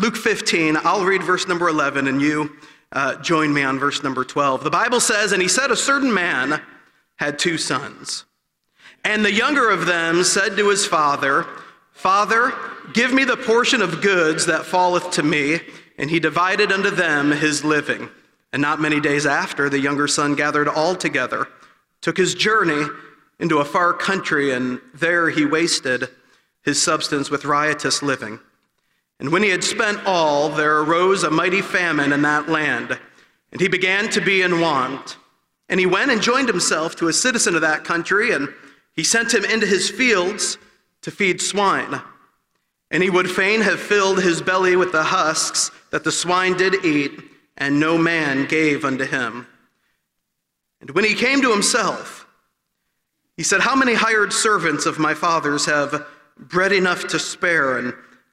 Luke 15. I'll read verse number 11, and you uh, join me on verse number 12. The Bible says, And he said, A certain man had two sons. And the younger of them said to his father, Father, give me the portion of goods that falleth to me. And he divided unto them his living. And not many days after, the younger son gathered all together, took his journey into a far country, and there he wasted his substance with riotous living. And when he had spent all, there arose a mighty famine in that land, and he began to be in want. And he went and joined himself to a citizen of that country, and he sent him into his fields to feed swine. And he would fain have filled his belly with the husks that the swine did eat, and no man gave unto him. And when he came to himself, he said, How many hired servants of my father's have bread enough to spare, and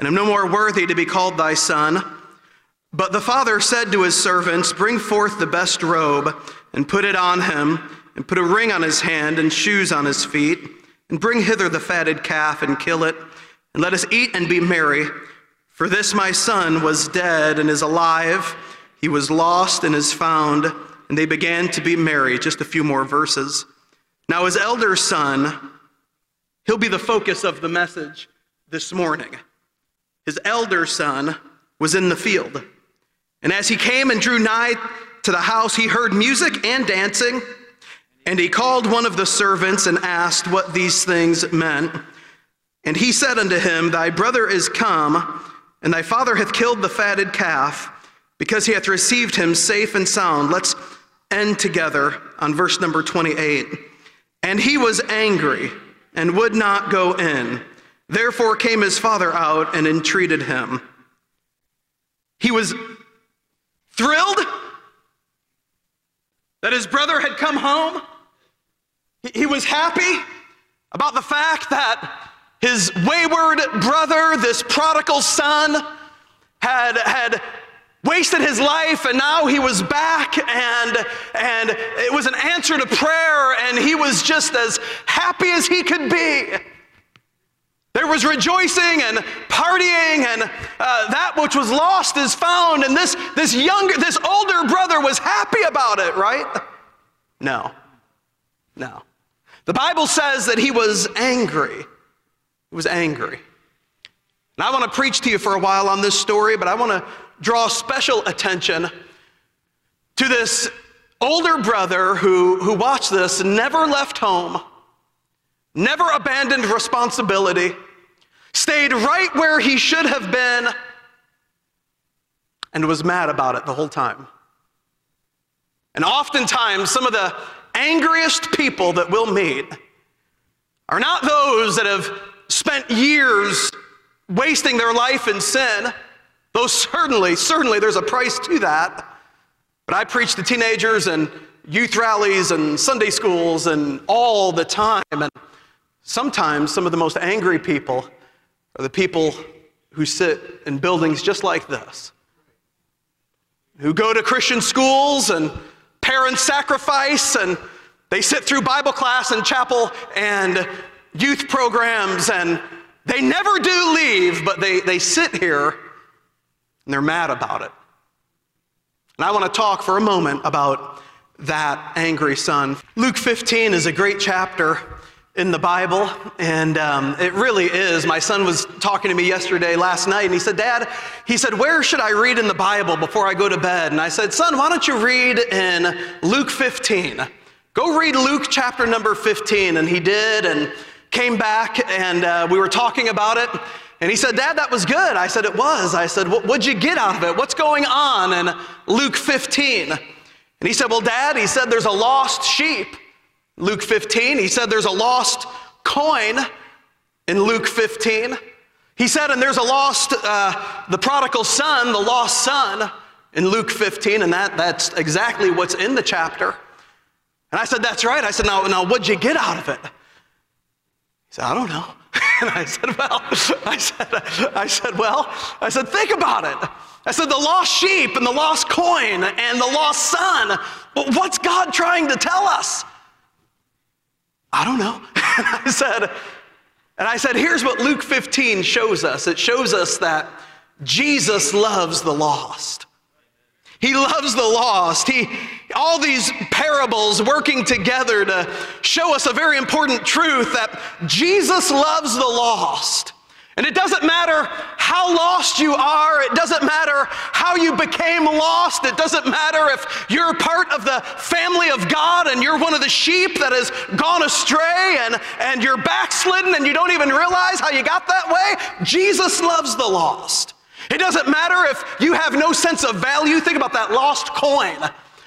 and am no more worthy to be called thy son. But the father said to his servants, Bring forth the best robe and put it on him, and put a ring on his hand and shoes on his feet, and bring hither the fatted calf and kill it, and let us eat and be merry. For this my son was dead and is alive. He was lost and is found. And they began to be merry. Just a few more verses. Now, his elder son, he'll be the focus of the message this morning. His elder son was in the field. And as he came and drew nigh to the house, he heard music and dancing. And he called one of the servants and asked what these things meant. And he said unto him, Thy brother is come and thy father hath killed the fatted calf, because he hath received him safe and sound. Let's end together on verse number 28. And he was angry and would not go in. Therefore came his father out and entreated him. He was thrilled that his brother had come home. He was happy about the fact that his wayward brother, this prodigal son, had, had wasted his life and now he was back and, and it was an answer to prayer and he was just as happy as he could be. There was rejoicing and partying, and uh, that which was lost is found. And this, this younger, this older brother was happy about it, right? No, no. The Bible says that he was angry. He was angry. And I want to preach to you for a while on this story, but I want to draw special attention to this older brother who, who watched this, never left home, never abandoned responsibility, stayed right where he should have been, and was mad about it the whole time. And oftentimes, some of the angriest people that we'll meet are not those that have spent years wasting their life in sin, though certainly, certainly there's a price to that. But I preach to teenagers and youth rallies and Sunday schools and all the time. And sometimes some of the most angry people are the people who sit in buildings just like this, who go to Christian schools and parents sacrifice and they sit through Bible class and chapel and youth programs, and they never do leave, but they, they sit here and they're mad about it. And I want to talk for a moment about that angry son. Luke 15 is a great chapter in the Bible, and um, it really is. My son was talking to me yesterday, last night, and he said, Dad, he said, where should I read in the Bible before I go to bed? And I said, Son, why don't you read in Luke 15? Go read Luke chapter number 15. And he did, and came back and uh, we were talking about it. And he said, Dad, that was good. I said, It was. I said, What'd you get out of it? What's going on in Luke 15? And he said, Well, Dad, he said, There's a lost sheep. Luke 15. He said, There's a lost coin in Luke 15. He said, and there's a lost, uh, the prodigal son, the lost son in Luke 15, and that, that's exactly what's in the chapter. And I said, That's right. I said, Now, now what'd you get out of it? He said, I don't know. And I said, Well, I said, I said, Well, I said, think about it. I said, the lost sheep and the lost coin and the lost son. What's God trying to tell us? I don't know. And I said, and I said, here's what Luke 15 shows us. It shows us that Jesus loves the lost. He loves the lost. He, all these parables working together to show us a very important truth that Jesus loves the lost. And it doesn't matter how lost you are, it doesn't matter how you became lost, it doesn't matter if you're part of the family of God and you're one of the sheep that has gone astray and, and you're backslidden and you don't even realize how you got that way. Jesus loves the lost. It doesn't matter if you have no sense of value. Think about that lost coin.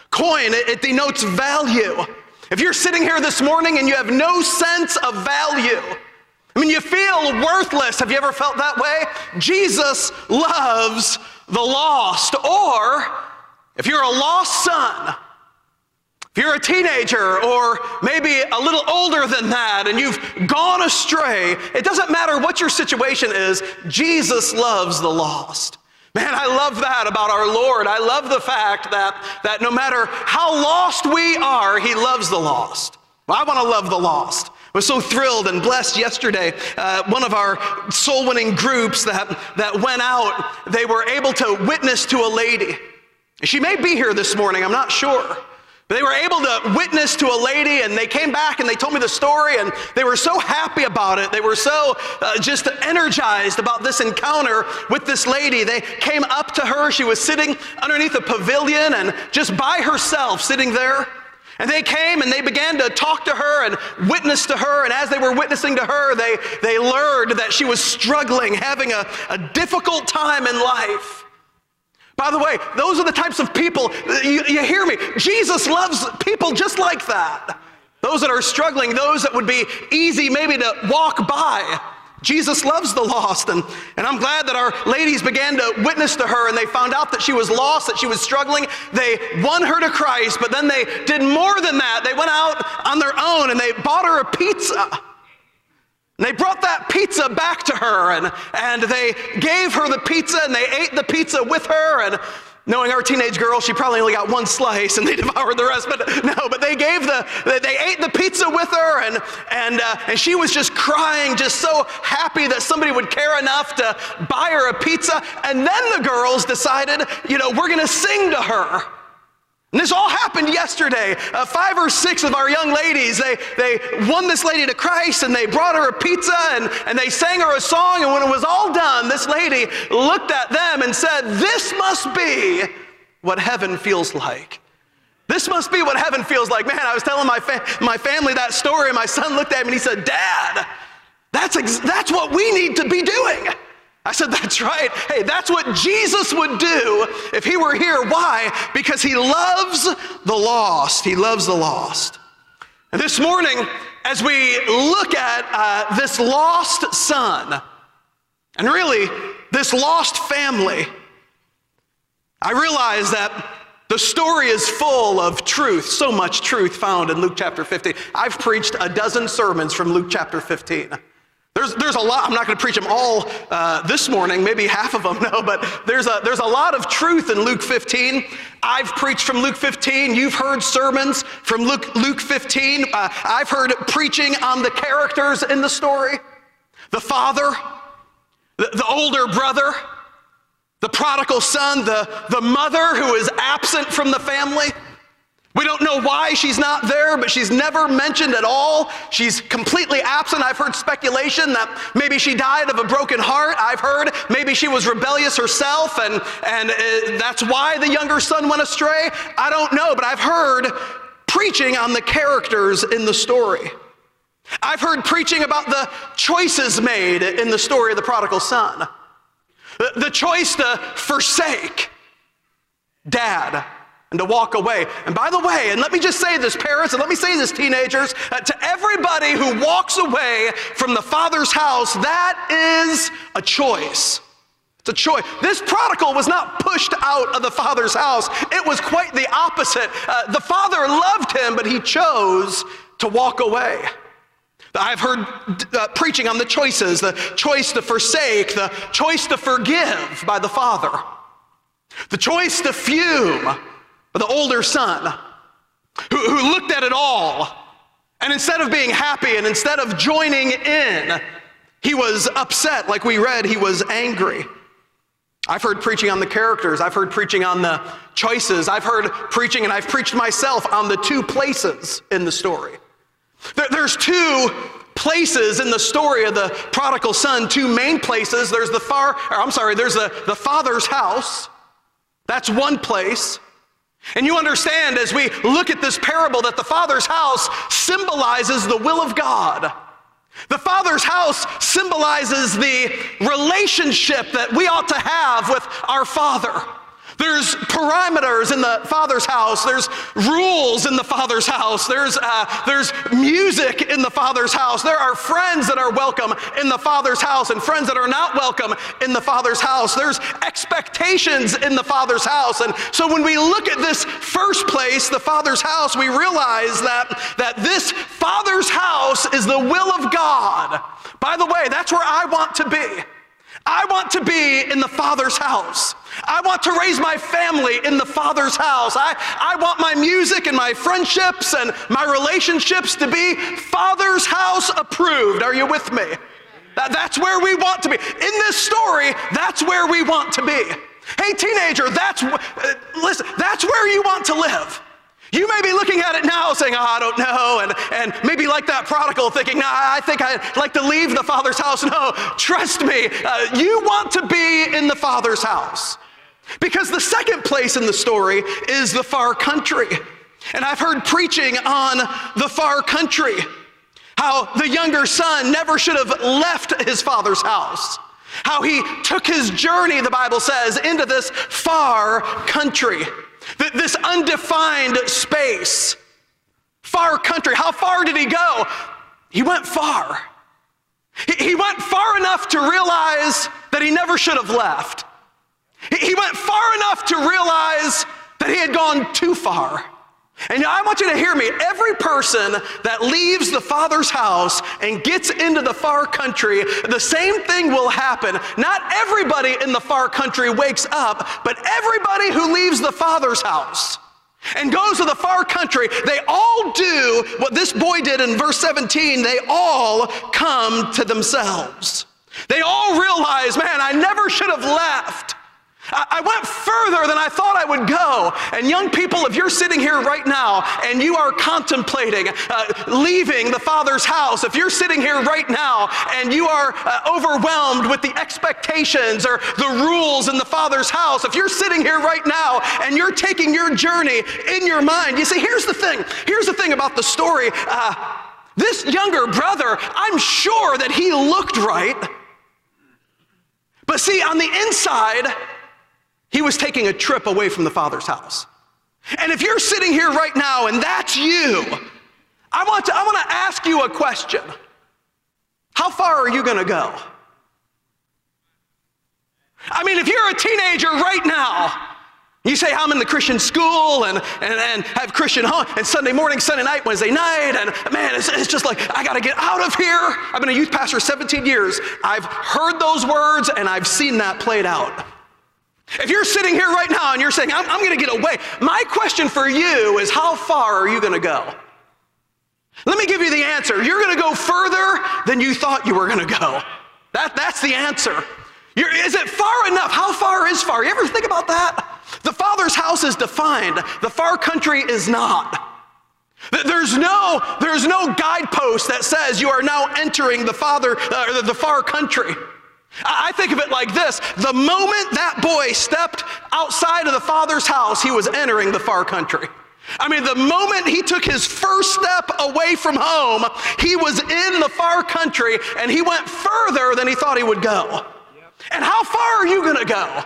Coin, it, it denotes value. If you're sitting here this morning and you have no sense of value, I mean, you feel worthless. Have you ever felt that way? Jesus loves the lost. Or if you're a lost son, if you're a teenager or maybe a little older than that and you've gone astray, it doesn't matter what your situation is, Jesus loves the lost. Man, I love that about our Lord. I love the fact that, that no matter how lost we are, He loves the lost. Well, I want to love the lost. Was so thrilled and blessed yesterday. Uh, one of our soul winning groups that, that went out, they were able to witness to a lady. She may be here this morning, I'm not sure. But they were able to witness to a lady, and they came back and they told me the story, and they were so happy about it. They were so uh, just energized about this encounter with this lady. They came up to her. She was sitting underneath a pavilion and just by herself, sitting there. And they came and they began to talk to her and witness to her. And as they were witnessing to her, they, they learned that she was struggling, having a, a difficult time in life. By the way, those are the types of people, you, you hear me, Jesus loves people just like that. Those that are struggling, those that would be easy maybe to walk by. Jesus loves the lost. And, and I'm glad that our ladies began to witness to her and they found out that she was lost, that she was struggling. They won her to Christ, but then they did more than that. They went out on their own and they bought her a pizza. And they brought that pizza back to her and, and they gave her the pizza and they ate the pizza with her. And knowing our teenage girl, she probably only got one slice and they devoured the rest. But no, but they gave the, they ate the pizza with her and, and, uh, and she was just crying, just so happy that somebody would care enough to buy her a pizza. And then the girls decided, you know, we're going to sing to her. And this all happened yesterday. Uh, five or six of our young ladies, they, they won this lady to Christ and they brought her a pizza and, and they sang her a song. And when it was all done, this lady looked at them and said, This must be what heaven feels like. This must be what heaven feels like. Man, I was telling my, fa- my family that story, and my son looked at me and he said, Dad, that's, ex- that's what we need to be doing. I said, That's right. Hey, that's what Jesus would do if he were here. Why? Because he loves the lost. He loves the lost. And this morning, as we look at uh, this lost son, and really this lost family, I realize that the story is full of truth, so much truth found in Luke chapter 15. I've preached a dozen sermons from Luke chapter 15. There's, there's a lot, I'm not going to preach them all uh, this morning, maybe half of them, no, but there's a, there's a lot of truth in Luke 15. I've preached from Luke 15. You've heard sermons from Luke, Luke 15. Uh, I've heard preaching on the characters in the story the father, the, the older brother, the prodigal son, the, the mother who is absent from the family. We don't know why she's not there, but she's never mentioned at all. She's completely absent. I've heard speculation that maybe she died of a broken heart. I've heard maybe she was rebellious herself and, and uh, that's why the younger son went astray. I don't know, but I've heard preaching on the characters in the story. I've heard preaching about the choices made in the story of the prodigal son. The, choice to forsake dad and to walk away. And by the way, and let me just say this, parents, and let me say this, teenagers, uh, to everybody who walks away from the Father's house, that is a choice. It's a choice. This prodigal was not pushed out of the father's house. It was quite the opposite. Uh, the father loved him, but he chose to walk away. I've heard uh, preaching on the choices the choice to forsake, the choice to forgive by the father, the choice to fume by the older son who, who looked at it all. And instead of being happy and instead of joining in, he was upset, like we read, he was angry. I've heard preaching on the characters. I've heard preaching on the choices. I've heard preaching, and I've preached myself on the two places in the story. There's two places in the story of the prodigal son, two main places. There's the far, I'm sorry, there's the, the father's house. That's one place. And you understand as we look at this parable that the father's house symbolizes the will of God. The Father's house symbolizes the relationship that we ought to have with our Father. There's parameters in the Father's house. There's rules in the Father's house. There's, uh, there's music in the Father's house. There are friends that are welcome in the Father's house and friends that are not welcome in the Father's house. There's expectations in the Father's house. And so when we look at this first place, the Father's house, we realize that, that this Father's house is the will of God. By the way, that's where I want to be. I want to be in the Father's house. I want to raise my family in the Father's house. I, I want my music and my friendships and my relationships to be Father's house approved. Are you with me? That, that's where we want to be. In this story, that's where we want to be. Hey, teenager, that's, uh, listen, that's where you want to live. You may be looking at it now saying, oh, I don't know, and, and maybe like that prodigal thinking, no, I think I'd like to leave the Father's house. No, trust me, uh, you want to be in the Father's house. Because the second place in the story is the far country. And I've heard preaching on the far country, how the younger son never should have left his father's house. How he took his journey, the Bible says, into this far country. This undefined space, far country. How far did he go? He went far. He went far enough to realize that he never should have left. He went far enough to realize that he had gone too far. And I want you to hear me. Every person that leaves the Father's house and gets into the far country, the same thing will happen. Not everybody in the far country wakes up, but everybody who leaves the Father's house and goes to the far country, they all do what this boy did in verse 17. They all come to themselves. They all realize, man, I never should have left. I went further than I thought I would go. And young people, if you're sitting here right now and you are contemplating uh, leaving the Father's house, if you're sitting here right now and you are uh, overwhelmed with the expectations or the rules in the Father's house, if you're sitting here right now and you're taking your journey in your mind, you see, here's the thing. Here's the thing about the story. Uh, this younger brother, I'm sure that he looked right. But see, on the inside, he was taking a trip away from the Father's house. And if you're sitting here right now and that's you, I want to, I want to ask you a question. How far are you going to go? I mean, if you're a teenager right now, you say, I'm in the Christian school and, and, and have Christian home, and Sunday morning, Sunday night, Wednesday night, and man, it's, it's just like, I got to get out of here. I've been a youth pastor 17 years. I've heard those words and I've seen that played out. If you're sitting here right now and you're saying, I'm, I'm going to get away, my question for you is how far are you going to go? Let me give you the answer. You're going to go further than you thought you were going to go. That, that's the answer. You're, is it far enough? How far is far? You ever think about that? The Father's house is defined, the far country is not. There's no, there's no guidepost that says you are now entering the, father, uh, the far country. I think of it like this the moment that boy stepped outside of the father's house, he was entering the far country. I mean, the moment he took his first step away from home, he was in the far country and he went further than he thought he would go. And how far are you going to go?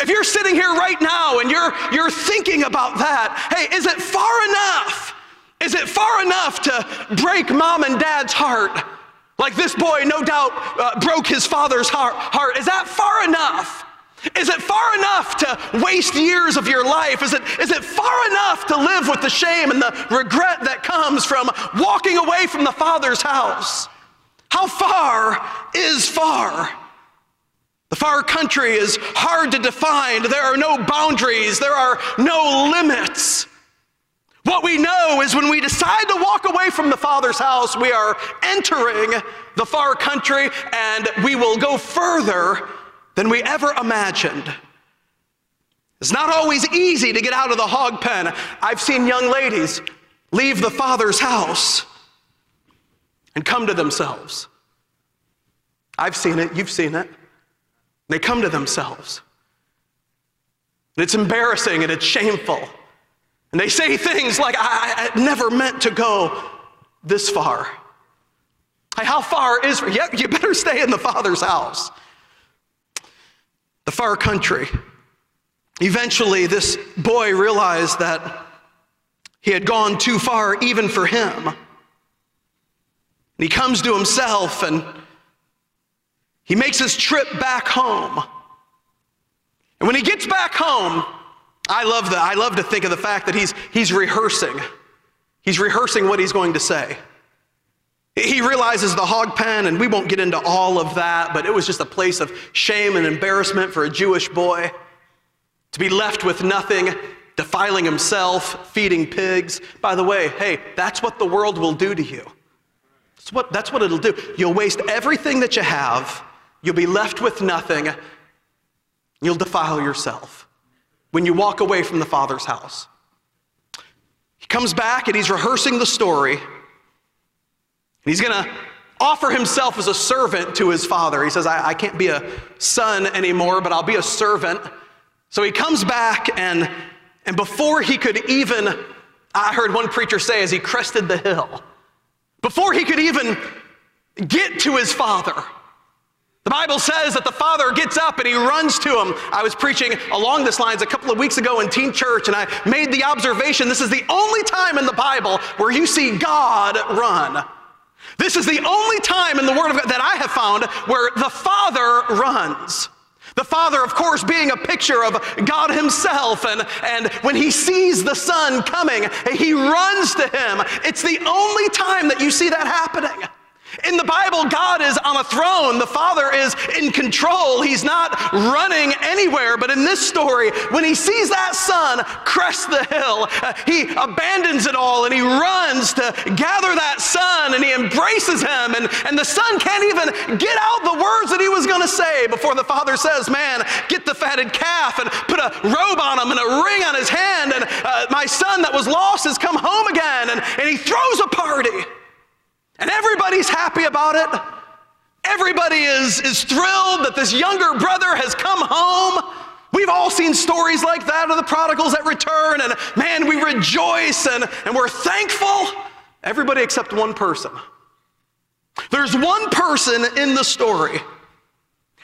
If you're sitting here right now and you're, you're thinking about that, hey, is it far enough? Is it far enough to break mom and dad's heart? Like this boy, no doubt, uh, broke his father's heart, heart. Is that far enough? Is it far enough to waste years of your life? Is it, is it far enough to live with the shame and the regret that comes from walking away from the Father's house? How far is far? The far country is hard to define. There are no boundaries, there are no limits. What we know is when we decide to walk away from the Father's house, we are entering the far country and we will go further than we ever imagined. It's not always easy to get out of the hog pen. I've seen young ladies leave the Father's house and come to themselves. I've seen it, you've seen it. They come to themselves. And it's embarrassing and it's shameful. And they say things like, I, I never meant to go this far. How far is, yeah, you better stay in the Father's house. The far country. Eventually, this boy realized that he had gone too far even for him. And he comes to himself and he makes his trip back home. And when he gets back home, I love, the, I love to think of the fact that he's, he's rehearsing. He's rehearsing what he's going to say. He realizes the hog pen, and we won't get into all of that, but it was just a place of shame and embarrassment for a Jewish boy to be left with nothing, defiling himself, feeding pigs. By the way, hey, that's what the world will do to you. That's what, that's what it'll do. You'll waste everything that you have, you'll be left with nothing, you'll defile yourself when you walk away from the Father's house. He comes back and he's rehearsing the story. And he's going to offer himself as a servant to his father. He says, I, I can't be a son anymore, but I'll be a servant. So he comes back, and, and before he could even, I heard one preacher say as he crested the hill, before he could even get to his father, the Bible says that the father gets up and he runs to him. I was preaching along this lines a couple of weeks ago in teen church, and I made the observation this is the only time in the Bible where you see God run. This is the only time in the Word of God that I have found where the Father runs. The Father, of course, being a picture of God Himself, and, and when He sees the Son coming, He runs to Him. It's the only time that you see that happening. In the Bible, God is on a throne. The Father is in control. He's not running anywhere. But in this story, when he sees that son crest the hill, uh, he abandons it all and he runs to gather that son and he embraces him. And, and the son can't even get out the words that he was going to say before the father says, Man, get the fatted calf and put a robe on him and a ring on his hand. And uh, my son that was lost has come home again. And, and he throws a party. And everybody's happy about it. Everybody is, is thrilled that this younger brother has come home. We've all seen stories like that of the prodigals that return, and man, we rejoice and, and we're thankful. Everybody except one person. There's one person in the story,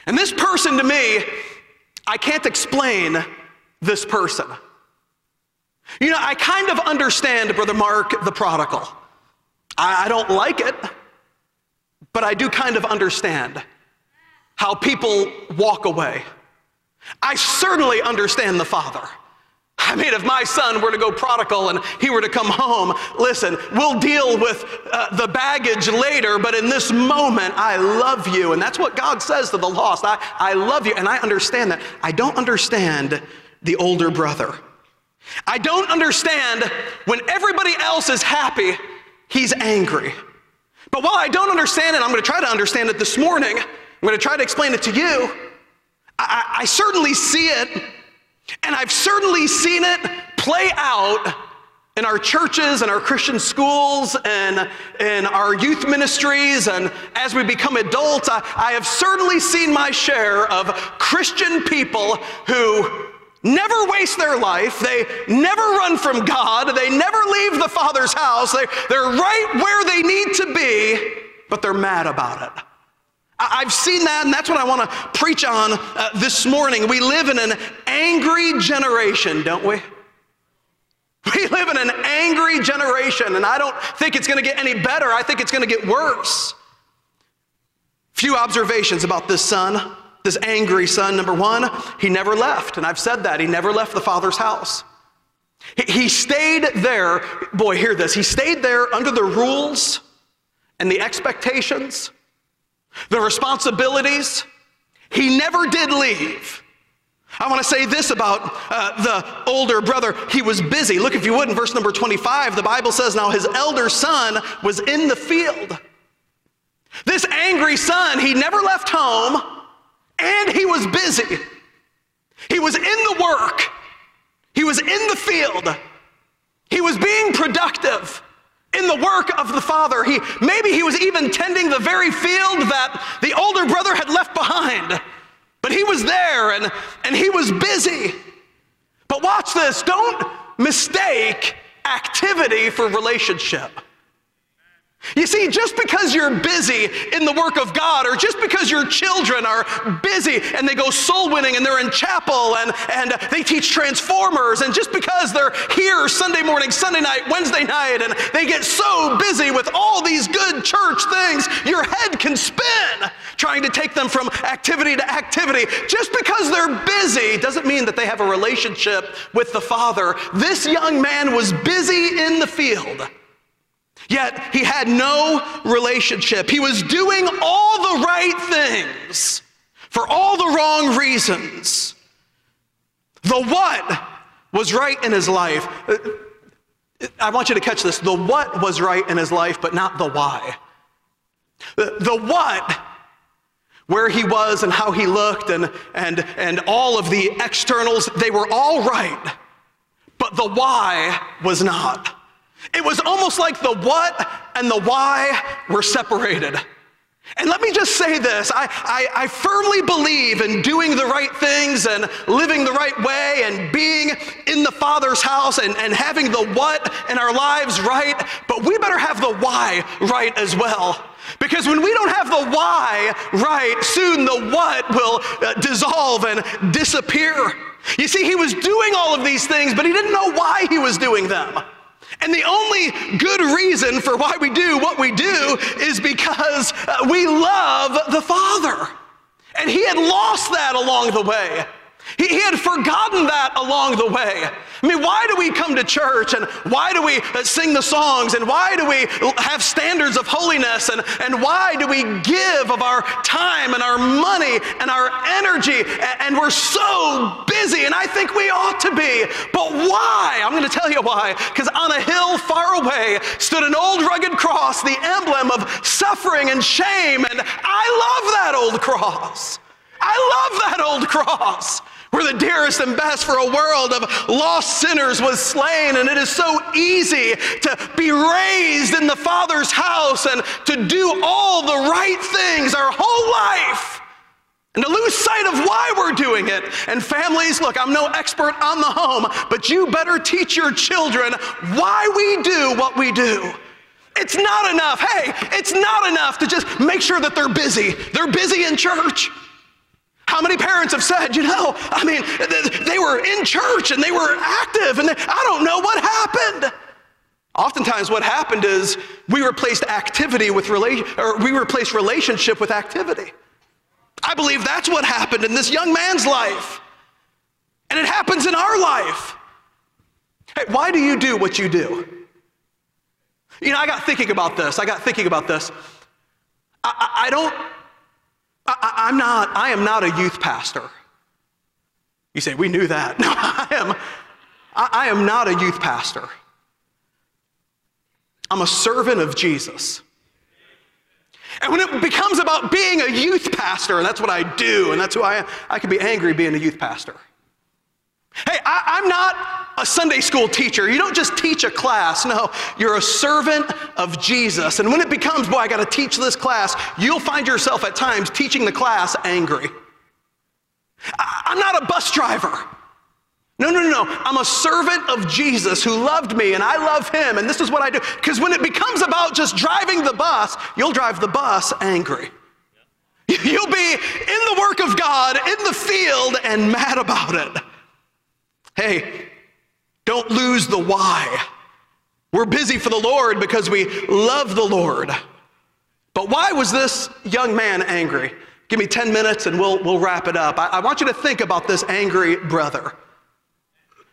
and this person to me, I can't explain this person. You know, I kind of understand, Brother Mark, the prodigal. I don't like it, but I do kind of understand how people walk away. I certainly understand the father. I mean, if my son were to go prodigal and he were to come home, listen, we'll deal with uh, the baggage later, but in this moment, I love you. And that's what God says to the lost. I, I love you, and I understand that. I don't understand the older brother. I don't understand when everybody else is happy He's angry. But while I don't understand it, I'm going to try to understand it this morning. I'm going to try to explain it to you. I, I certainly see it, and I've certainly seen it play out in our churches and our Christian schools and in our youth ministries. And as we become adults, I, I have certainly seen my share of Christian people who never waste their life. They never run from God. They never leave the Father's house. They, they're right where they need to be, but they're mad about it. I've seen that, and that's what I want to preach on uh, this morning. We live in an angry generation, don't we? We live in an angry generation, and I don't think it's going to get any better. I think it's going to get worse. Few observations about this son, this angry son. Number one, he never left, and I've said that. He never left the father's house. He- stayed there. Boy, hear this. He stayed there under the rules and the expectations, the responsibilities. He never did leave. I want to say this about uh, the older brother. He was busy. Look, if you would, in verse number 25, the Bible says, Now his elder son was in the field. This angry son, he never left home and he was busy. He was in the work, he was in the field, he was being productive in the work of the father. He, maybe he was even tending the very field that the older brother had left behind. But he was there and, and he was busy. But watch this don't mistake activity for relationship. You see, just because you're busy in the work of God, or just because your children are busy and they go soul winning and they're in chapel and, and they teach transformers, and just because they're here Sunday morning, Sunday night, Wednesday night, and they get so busy with all these good church things, your head can spin trying to take them from activity to activity. Just because they're busy doesn't mean that they have a relationship with the Father. This young man was busy in the field. Yet he had no relationship. He was doing all the right things for all the wrong reasons. The what was right in his life. I want you to catch this. The what was right in his life, but not the why. The, what, where he was and how he looked and, and, and all of the externals, they were all right, but the why was not. It was almost like the what and the why were separated. And let me just say this I, I, I, firmly believe in doing the right things and living the right way and being in the Father's house and, and having the what in our lives right, but we better have the why right as well. Because when we don't have the why right, soon the what will uh, dissolve and disappear. You see, he was doing all of these things, but he didn't know why he was doing them. And the only good reason for why we do what we do is because uh, we love the Father. And he had lost that along the way. He, he, had forgotten that along the way. I mean, why do we come to church and why do we uh, sing the songs and why do we have standards of holiness and, and why do we give of our time and our money and our energy and, and we're so busy and I think we ought to be. But why? I'm going to tell you why. Because on a hill far away stood an old rugged cross, the emblem of suffering and shame. And I love that old cross. I love that old cross where the dearest and best for a world of lost sinners was slain. And it is so easy to be raised in the Father's house and to do all the right things our whole life and to lose sight of why we're doing it. And families, look, I'm no expert on the home, but you better teach your children why we do what we do. It's not enough. Hey, it's not enough to just make sure that they're busy. They're busy in church. How many parents have said, you know, I mean, they were in church and they were active and they, I don't know what happened. Oftentimes, what happened is we replaced activity with relation, or we replaced relationship with activity. I believe that's what happened in this young man's life. And it happens in our life. Hey, why do you do what you do? You know, I got thinking about this. I got thinking about this. I, I, I don't, I, am not, I am not a youth pastor. You say, we knew that. No, I am, I, I am not a youth pastor. I'm a servant of Jesus. And when it becomes about being a youth pastor, and that's what I do, and that's who I am, I can be angry being a youth pastor. Hey, I, am not a Sunday school teacher. You don't just teach a class. No, you're a servant of Jesus. And when it becomes, boy, I got to teach this class, you'll find yourself at times teaching the class angry. I, I'm not a bus driver. No, no, no, no. I'm a servant of Jesus who loved me and I love him, and this is what I do. Because when it becomes about just driving the bus, you'll drive the bus angry. You'll be in the work of God, in the field, and mad about it. Hey, don't lose the why. We're busy for the Lord because we love the Lord. But why was this young man angry? Give me 10 minutes and we'll, we'll wrap it up. I, I want you to think about this angry brother.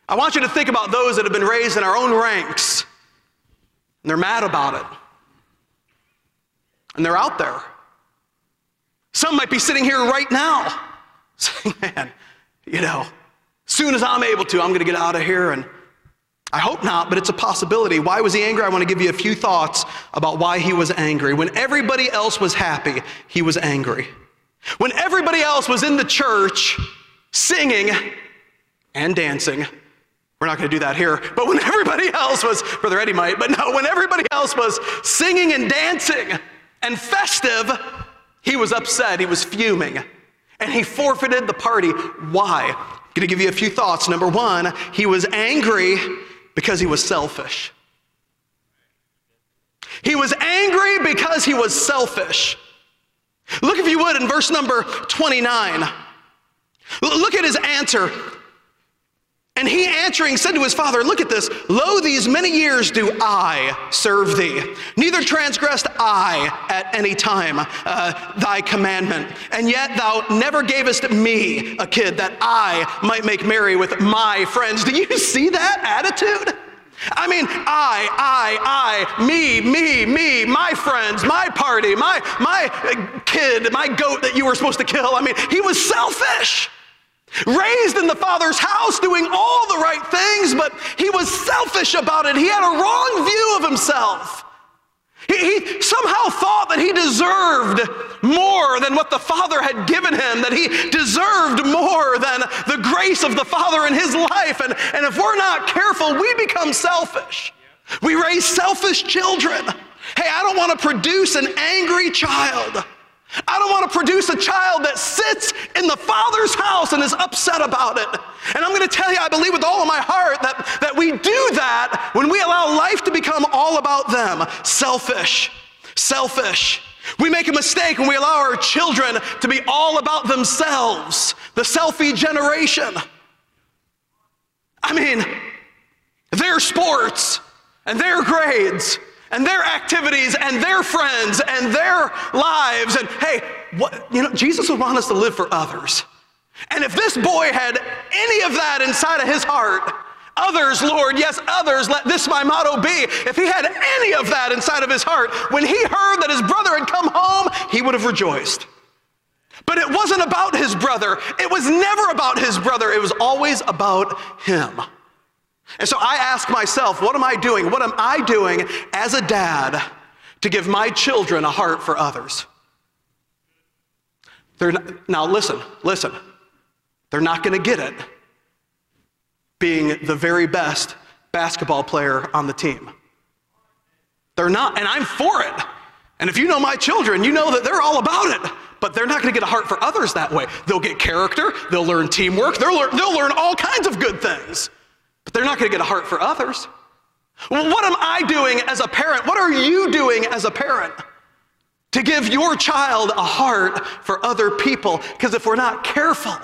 I want you to think about those that have been raised in our own ranks, and they're mad about it. And they're out there. Some might be sitting here right now saying, man, you know, soon as I'm able to, I'm going to get out of here. And I hope not, but it's a possibility. Why was he angry? I want to give you a few thoughts about why he was angry. When everybody else was happy, he was angry. When everybody else was in the church singing and dancing, we're not going to do that here, but when everybody else was, Brother Eddie might, but no, when everybody else was singing and dancing and festive, he was upset, he was fuming, and he forfeited the party. Why? I'm going to give you a few thoughts. Number one, he was angry because he was selfish. He was angry because he was selfish. Look, if you would, in verse number 29. Look at his answer. And he answering said to his father, Look at this. Lo, these many years do I serve thee. Neither transgressed I at any time uh, thy commandment. And yet thou never gavest me a kid that I might make merry with my friends. Do you see that attitude? I mean, I, I, I, me, me, me, my friends, my party, my, my kid, my goat that you were supposed to kill. I mean, he was selfish. Raised in the Father's house, doing all the right things, but he was selfish about it. He had a wrong view of himself. He, he, somehow thought that he deserved more than what the Father had given him, that he deserved more than the grace of the Father in his life. And, and if we're not careful, we become selfish. We raise selfish children. Hey, I don't want to produce an angry child. I don't want to produce a child that sits in the Father's house and is upset about it. And I'm going to tell you, I believe with all of my heart that, that we do that when we allow life to become all about them selfish. Selfish. We make a mistake when we allow our children to be all about themselves, the selfie generation. I mean, their sports and their grades and their activities and their friends and their lives. And hey, what, you know, Jesus would want us to live for others. And if this boy had any of that inside of his heart, others, Lord, yes, others, let this my motto be. If he had any of that inside of his heart, when he heard that his brother had come home, he would have rejoiced. But it wasn't about his brother. It was never about his brother. It was always about him. And so I ask myself, what am I doing? What am I doing as a dad to give my children a heart for others? They're not, now, listen, listen. They're not going to get it being the very best basketball player on the team. They're not, and I'm for it. And if you know my children, you know that they're all about it. But they're not going to get a heart for others that way. They'll get character, they'll learn teamwork, they'll learn, they'll learn all kinds of good things but they're not going to get a heart for others. Well, what am I doing as a parent? What are you doing as a parent to give your child a heart for other people? Because if we're not careful,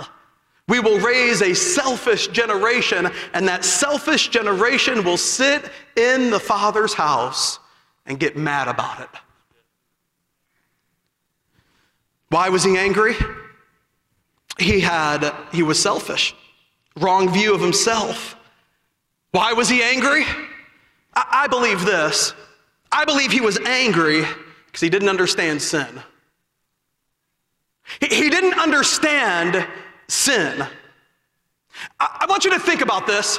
we will raise a selfish generation, and that selfish generation will sit in the Father's house and get mad about it. Why was he angry? He had, he was selfish, wrong view of himself. Why was he angry? I, I believe this. I believe he was angry because he didn't understand sin. He, he didn't understand sin. I, I want you to think about this.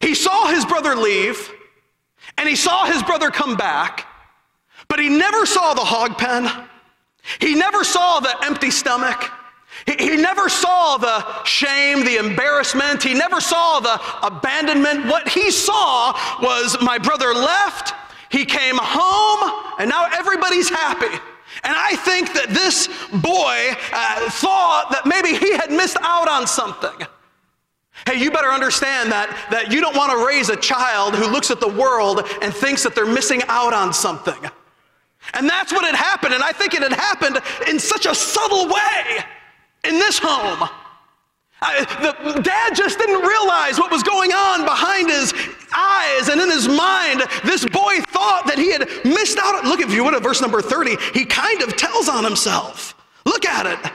He saw his brother leave, and he saw his brother come back, but he never saw the hog pen. He never saw the empty stomach. He, he never saw the shame, the embarrassment. He never saw the abandonment. What he saw was my brother left, he came home, and now everybody's happy. And I think that this boy uh, thought that maybe he had missed out on something. Hey, you better understand that, that you don't want to raise a child who looks at the world and thinks that they're missing out on something. And that's what had happened. And I think it had happened in such a subtle way in this home. I, the dad just didn't realize what was going on behind his eyes and in his mind. This boy thought that he had missed out. Look, if you would at verse number 30, he kind of tells on himself. Look at it.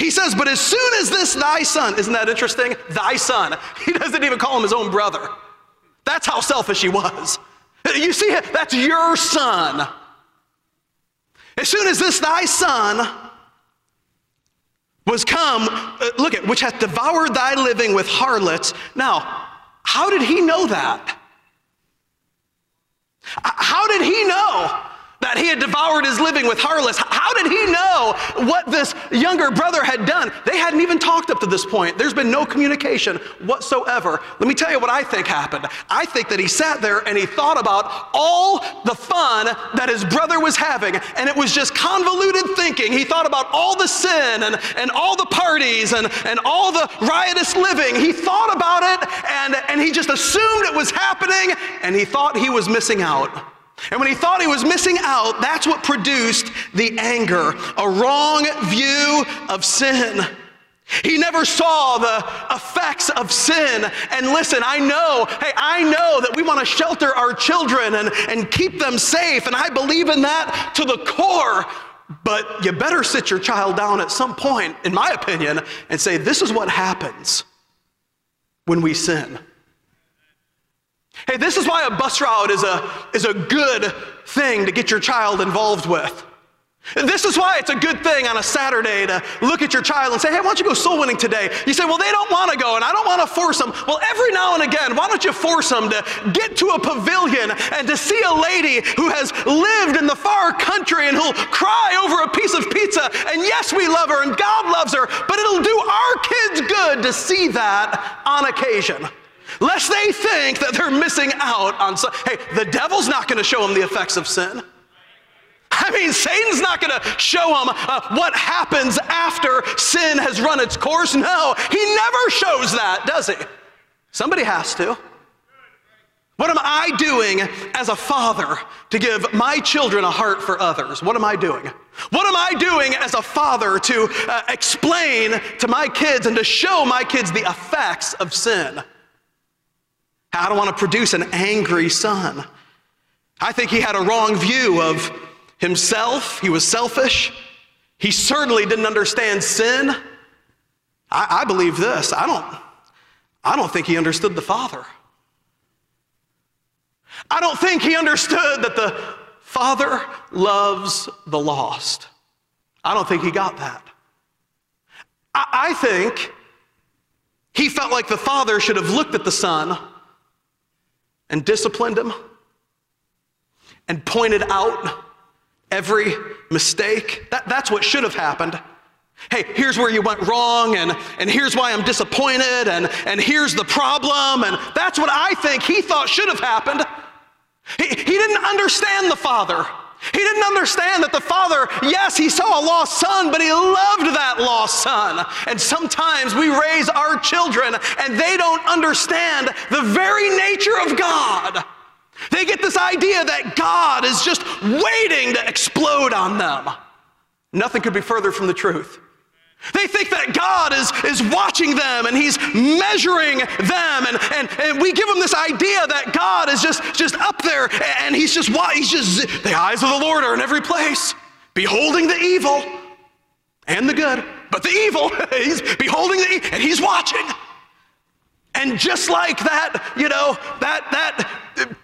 He says, But as soon as this thy son, isn't that interesting? Thy son. He doesn't even call him his own brother. That's how selfish he was. You see, that's your son. As soon as this thy son was come, uh, look at, which hath devoured thy living with harlots. Now, how did he know that? How did he know that he had devoured his living with harlots. How did he know what this younger brother had done? They hadn't even talked up to this point. There's been no communication whatsoever. Let me tell you what I think happened. I think that he sat there and he thought about all the fun that his brother was having, and it was just convoluted thinking. He thought about all the sin and, and all the parties and, and all the riotous living. He thought about it and, and he just assumed it was happening, and he thought he was missing out. And when he thought he was missing out, that's what produced the anger, a wrong view of sin. He never saw the effects of sin. And listen, I know, hey, I know that we want to shelter our children and, and keep them safe. And I believe in that to the core. But you better sit your child down at some point, in my opinion, and say, this is what happens when we sin. Hey, this is why a bus route is a, is a good thing to get your child involved with. This is why it's a good thing on a Saturday to look at your child and say, hey, why don't you go soul winning today? You say, well, they don't want to go and I don't want to force them. Well, every now and again, why don't you force them to get to a pavilion and to see a lady who has lived in the far country and who'll cry over a piece of pizza. And yes, we love her and God loves her, but it'll do our kids good to see that on occasion lest they think that they're missing out on some. Hey, the devil's not going to show them the effects of sin. I mean, Satan's not going to show them uh, what happens after sin has run its course. No, he never shows that, does he? Somebody has to. What am I doing as a father to give my children a heart for others? What am I doing? What am I doing as a father to uh, explain to my kids and to show my kids the effects of sin? I don't want to produce an angry son. I think he had a wrong view of himself. He was selfish. He certainly didn't understand sin. I, I believe this. I don't, I don't think he understood the Father. I don't think he understood that the Father loves the lost. I don't think he got that. I, I think he felt like the Father should have looked at the Son and disciplined him and pointed out every mistake. That, that's what should have happened. Hey, here's where you went wrong, and, and here's why I'm disappointed, and, and here's the problem. And that's what I think he thought should have happened. He, he didn't understand the Father. He didn't understand that the father, yes, he saw a lost son, but he loved that lost son. And sometimes we raise our children and they don't understand the very nature of God. They get this idea that God is just waiting to explode on them. Nothing could be further from the truth. They think that God is, is watching them and He's measuring them. And, and, and we give them this idea that God is just, just up there and He's just, He's just, the eyes of the Lord are in every place, beholding the evil and the good. But the evil, He's beholding the evil and He's watching. And just like that, you know, that, that,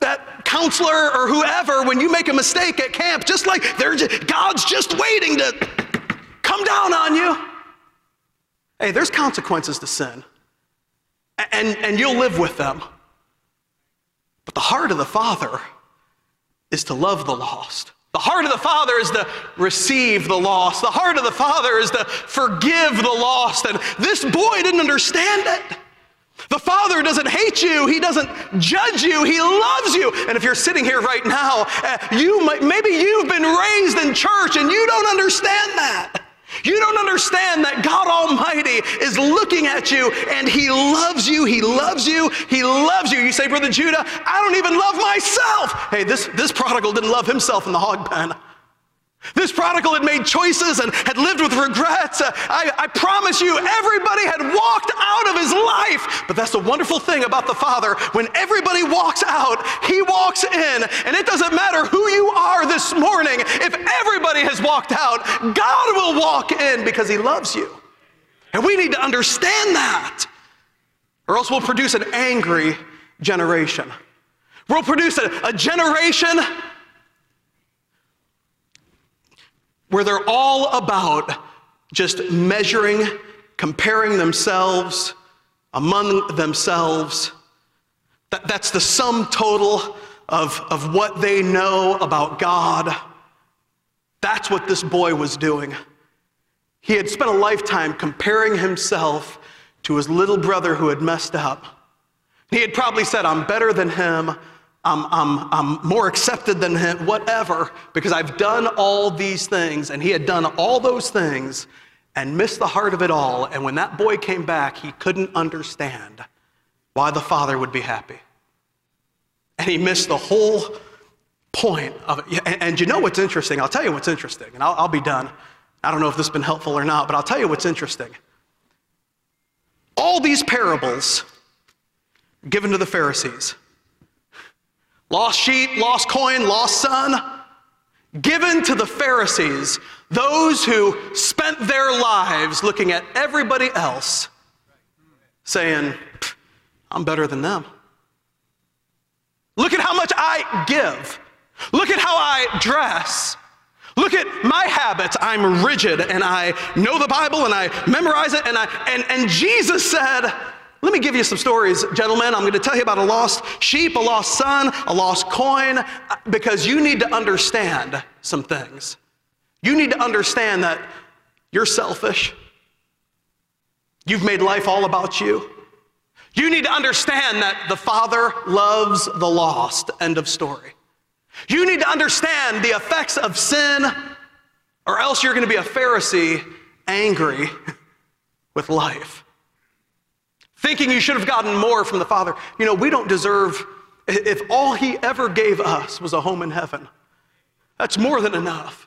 that counselor or whoever, when you make a mistake at camp, just like they're just, God's just waiting to come down on you. Hey, there's consequences to sin, and, and you'll live with them. But the heart of the Father is to love the lost. The heart of the Father is to receive the lost. The heart of the Father is to forgive the lost. And this boy didn't understand it. The Father doesn't hate you. He doesn't judge you. He loves you. And if you're sitting here right now, uh, you might, maybe you've been raised in church and you don't understand that. You don't understand that God Almighty is looking at you and He loves you, He loves you, He loves you. You say, Brother Judah, I don't even love myself. Hey, this, this prodigal didn't love himself in the hog pen. This prodigal had made choices and had lived with regrets. Uh, I, I, promise you, everybody had walked out of his life. But that's the wonderful thing about the Father. When everybody walks out, he walks in. And it doesn't matter who you are this morning, if everybody has walked out, God will walk in because he loves you. And we need to understand that, or else we'll produce an angry generation. We'll produce a, a generation where they're all about just measuring, comparing themselves among themselves. That, that's the sum total of, of what they know about God. That's what this boy was doing. He had spent a lifetime comparing himself to his little brother who had messed up. He had probably said, I'm better than him. I'm, I'm, I'm more accepted than him, whatever, because I've done all these things. And he had done all those things and missed the heart of it all. And when that boy came back, he couldn't understand why the father would be happy. And he missed the whole point of it. And, and you know what's interesting? I'll tell you what's interesting, and I'll, I'll be done. I don't know if this has been helpful or not, but I'll tell you what's interesting. All these parables given to the Pharisees lost sheep, lost coin, lost son, given to the Pharisees, those who spent their lives looking at everybody else, saying, I'm better than them. Look at how much I give. Look at how I dress. Look at my habits. I'm rigid and I know the Bible and I memorize it. And, I, and, and Jesus said, let me give you some stories, gentlemen. I'm going to tell you about a lost sheep, a lost son, a lost coin, uh, because you need to understand some things. You need to understand that you're selfish. You've made life all about you. You need to understand that the Father loves the lost. End of story. You need to understand the effects of sin, or else you're going to be a Pharisee angry with life thinking you should have gotten more from the Father. You know, we don't deserve, if all He ever gave us was a home in heaven, that's more than enough.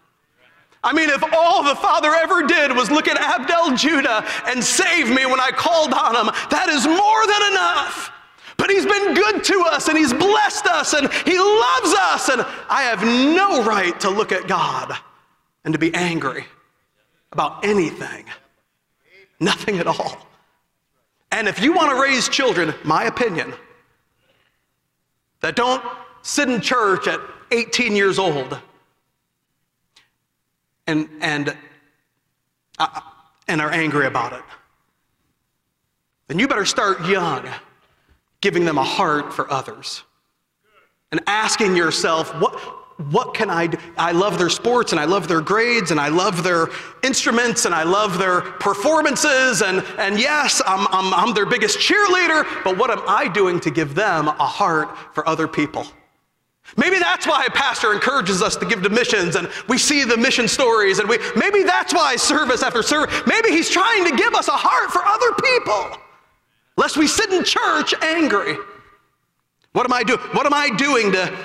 I mean, if all the Father ever did was look at Abdel Judah and save me when I called on him, that is more than enough. But he's been good to us and he's blessed us and he loves us, and I have no right to look at God and to be angry about anything. Nothing at all. And if you want to raise children, my opinion, that don't sit in church at 18 years old and, and, uh, and are angry about it, then you better start young giving them a heart for others and asking yourself, what, what can I do? I love their sports and I love their grades and I love their instruments and I love their performances. And, and yes, I'm, I'm, I'm their biggest cheerleader, but what am I doing to give them a heart for other people? Maybe that's why a pastor encourages us to give to missions and we see the mission stories and we maybe that's why service after service, maybe he's trying to give us a heart for other people. Lest we sit in church angry. What am I doing? What am I doing to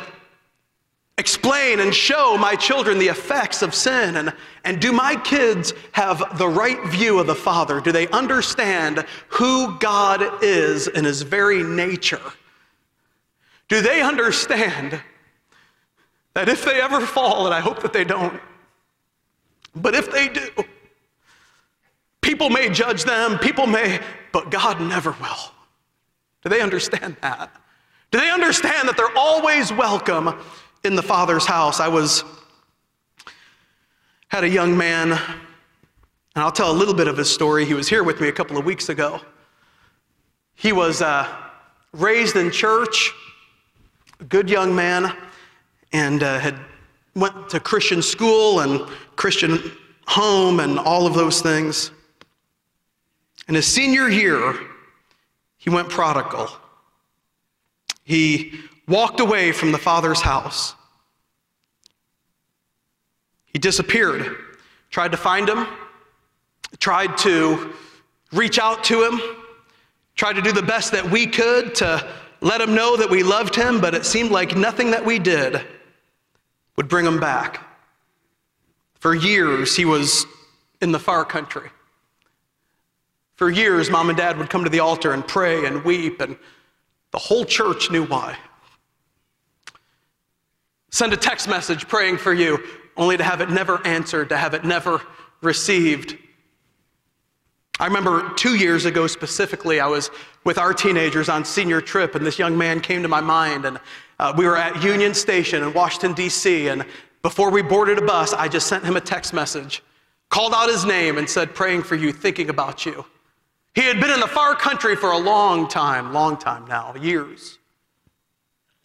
explain and show my children the effects of sin? And, and do my kids have the right view of the Father? Do they understand who God is in his very nature? Do they understand that if they ever fall, and I hope that they don't, but if they do, people may judge them, people may, but God never will. Do they understand that? Do they understand that they're always welcome in the Father's house, I was had a young man, and I'll tell a little bit of his story. He was here with me a couple of weeks ago. He was uh, raised in church, a good young man, and uh, had went to Christian school and Christian home and all of those things. In his senior year, he went prodigal. He walked away from the father's house. He disappeared. Tried to find him, tried to reach out to him, tried to do the best that we could to let him know that we loved him, but it seemed like nothing that we did would bring him back. For years, he was in the far country. For years, mom and dad would come to the altar and pray and weep, and the whole church knew why. Send a text message praying for you, only to have it never answered, to have it never received. I remember two years ago specifically, I was with our teenagers on senior trip, and this young man came to my mind, and uh, we were at Union Station in Washington, D.C., and before we boarded a bus, I just sent him a text message, called out his name, and said, Praying for you, thinking about you. He had been in the far country for a long time, long time now, years.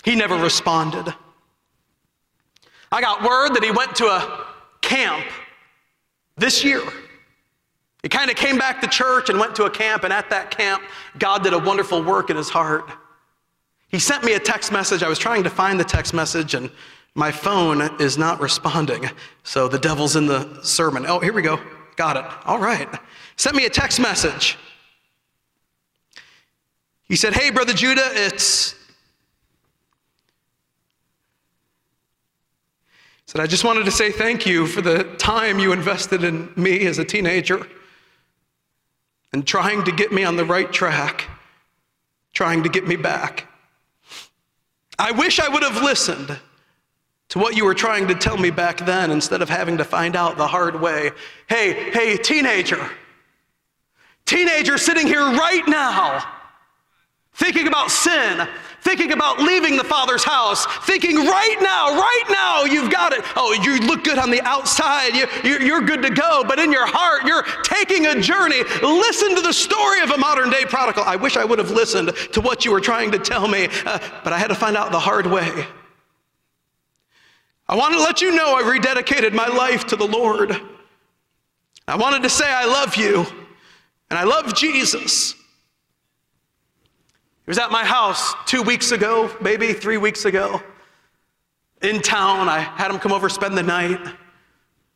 He never responded. I got word that he went to a camp this year. He kind of came back to church and went to a camp, and at that camp, God did a wonderful work in his heart. He sent me a text message. I was trying to find the text message, and my phone is not responding. So the devil's in the sermon. Oh, here we go. Got it. All right. Sent me a text message. He said, Hey, Brother Judah, it's. Said, I just wanted to say thank you for the time you invested in me as a teenager and trying to get me on the right track, trying to get me back. I wish I would have listened to what you were trying to tell me back then instead of having to find out the hard way. Hey, hey, teenager, teenager sitting here right now, thinking about sin, thinking about leaving the Father's house, thinking right now, right now, you've got it. Oh, you look good on the outside, you, you're good to go, but in your heart, you're taking a journey. Listen to the story of a modern day prodigal. I wish I would have listened to what you were trying to tell me, uh, but I had to find out the hard way. I wanted to let you know I rededicated my life to the Lord. I wanted to say I love you, and I love Jesus. He was at my house two weeks ago, maybe three weeks ago, in town. I had him come over, spend the night.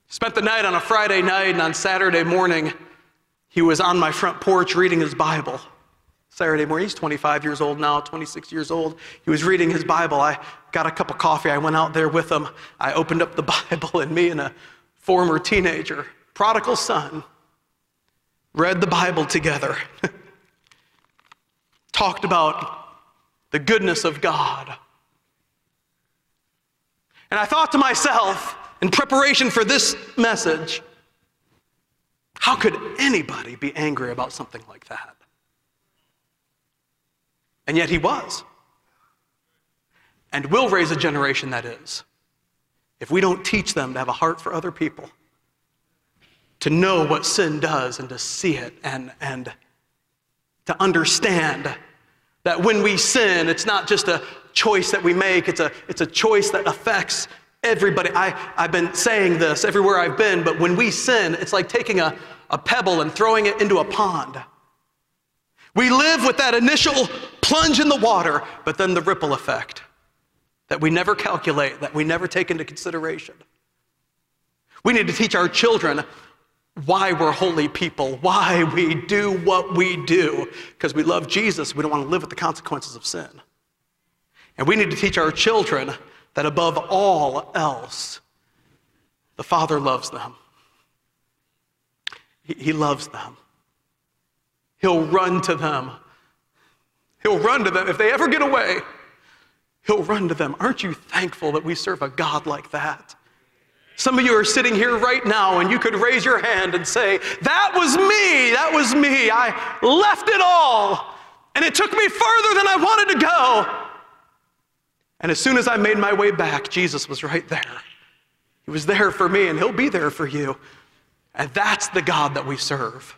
Spent the night on a Friday night, and on Saturday morning, he was on my front porch reading his Bible. Saturday morning, he's 25 years old now, 26 years old. He was reading his Bible. I got a cup of coffee. I went out there with him. I opened up the Bible, and me and a former teenager, prodigal son, read the Bible together. talked about the goodness of God. And I thought to myself, in preparation for this message, how could anybody be angry about something like that? And yet he was. And will raise a generation that is. If we don't teach them to have a heart for other people, to know what sin does and to see it and, and to understand that when we sin, it's not just a choice that we make, it's a, it's a choice that affects everybody. I, I've been saying this everywhere I've been, but when we sin, it's like taking a, a pebble and throwing it into a pond. We live with that initial plunge in the water, but then the ripple effect that we never calculate, that we never take into consideration. We need to teach our children why we're holy people, why we do what we do, because we love Jesus. We don't want to live with the consequences of sin. And we need to teach our children that above all else, the Father loves them. He, loves them. He'll run to them. He'll run to them. If they ever get away, he'll run to them. Aren't you thankful that we serve a God like that? Some of you are sitting here right now and you could raise your hand and say, That was me, that was me. I left it all and it took me further than I wanted to go. And as soon as I made my way back, Jesus was right there. He was there for me and he'll be there for you. And that's the God that we serve.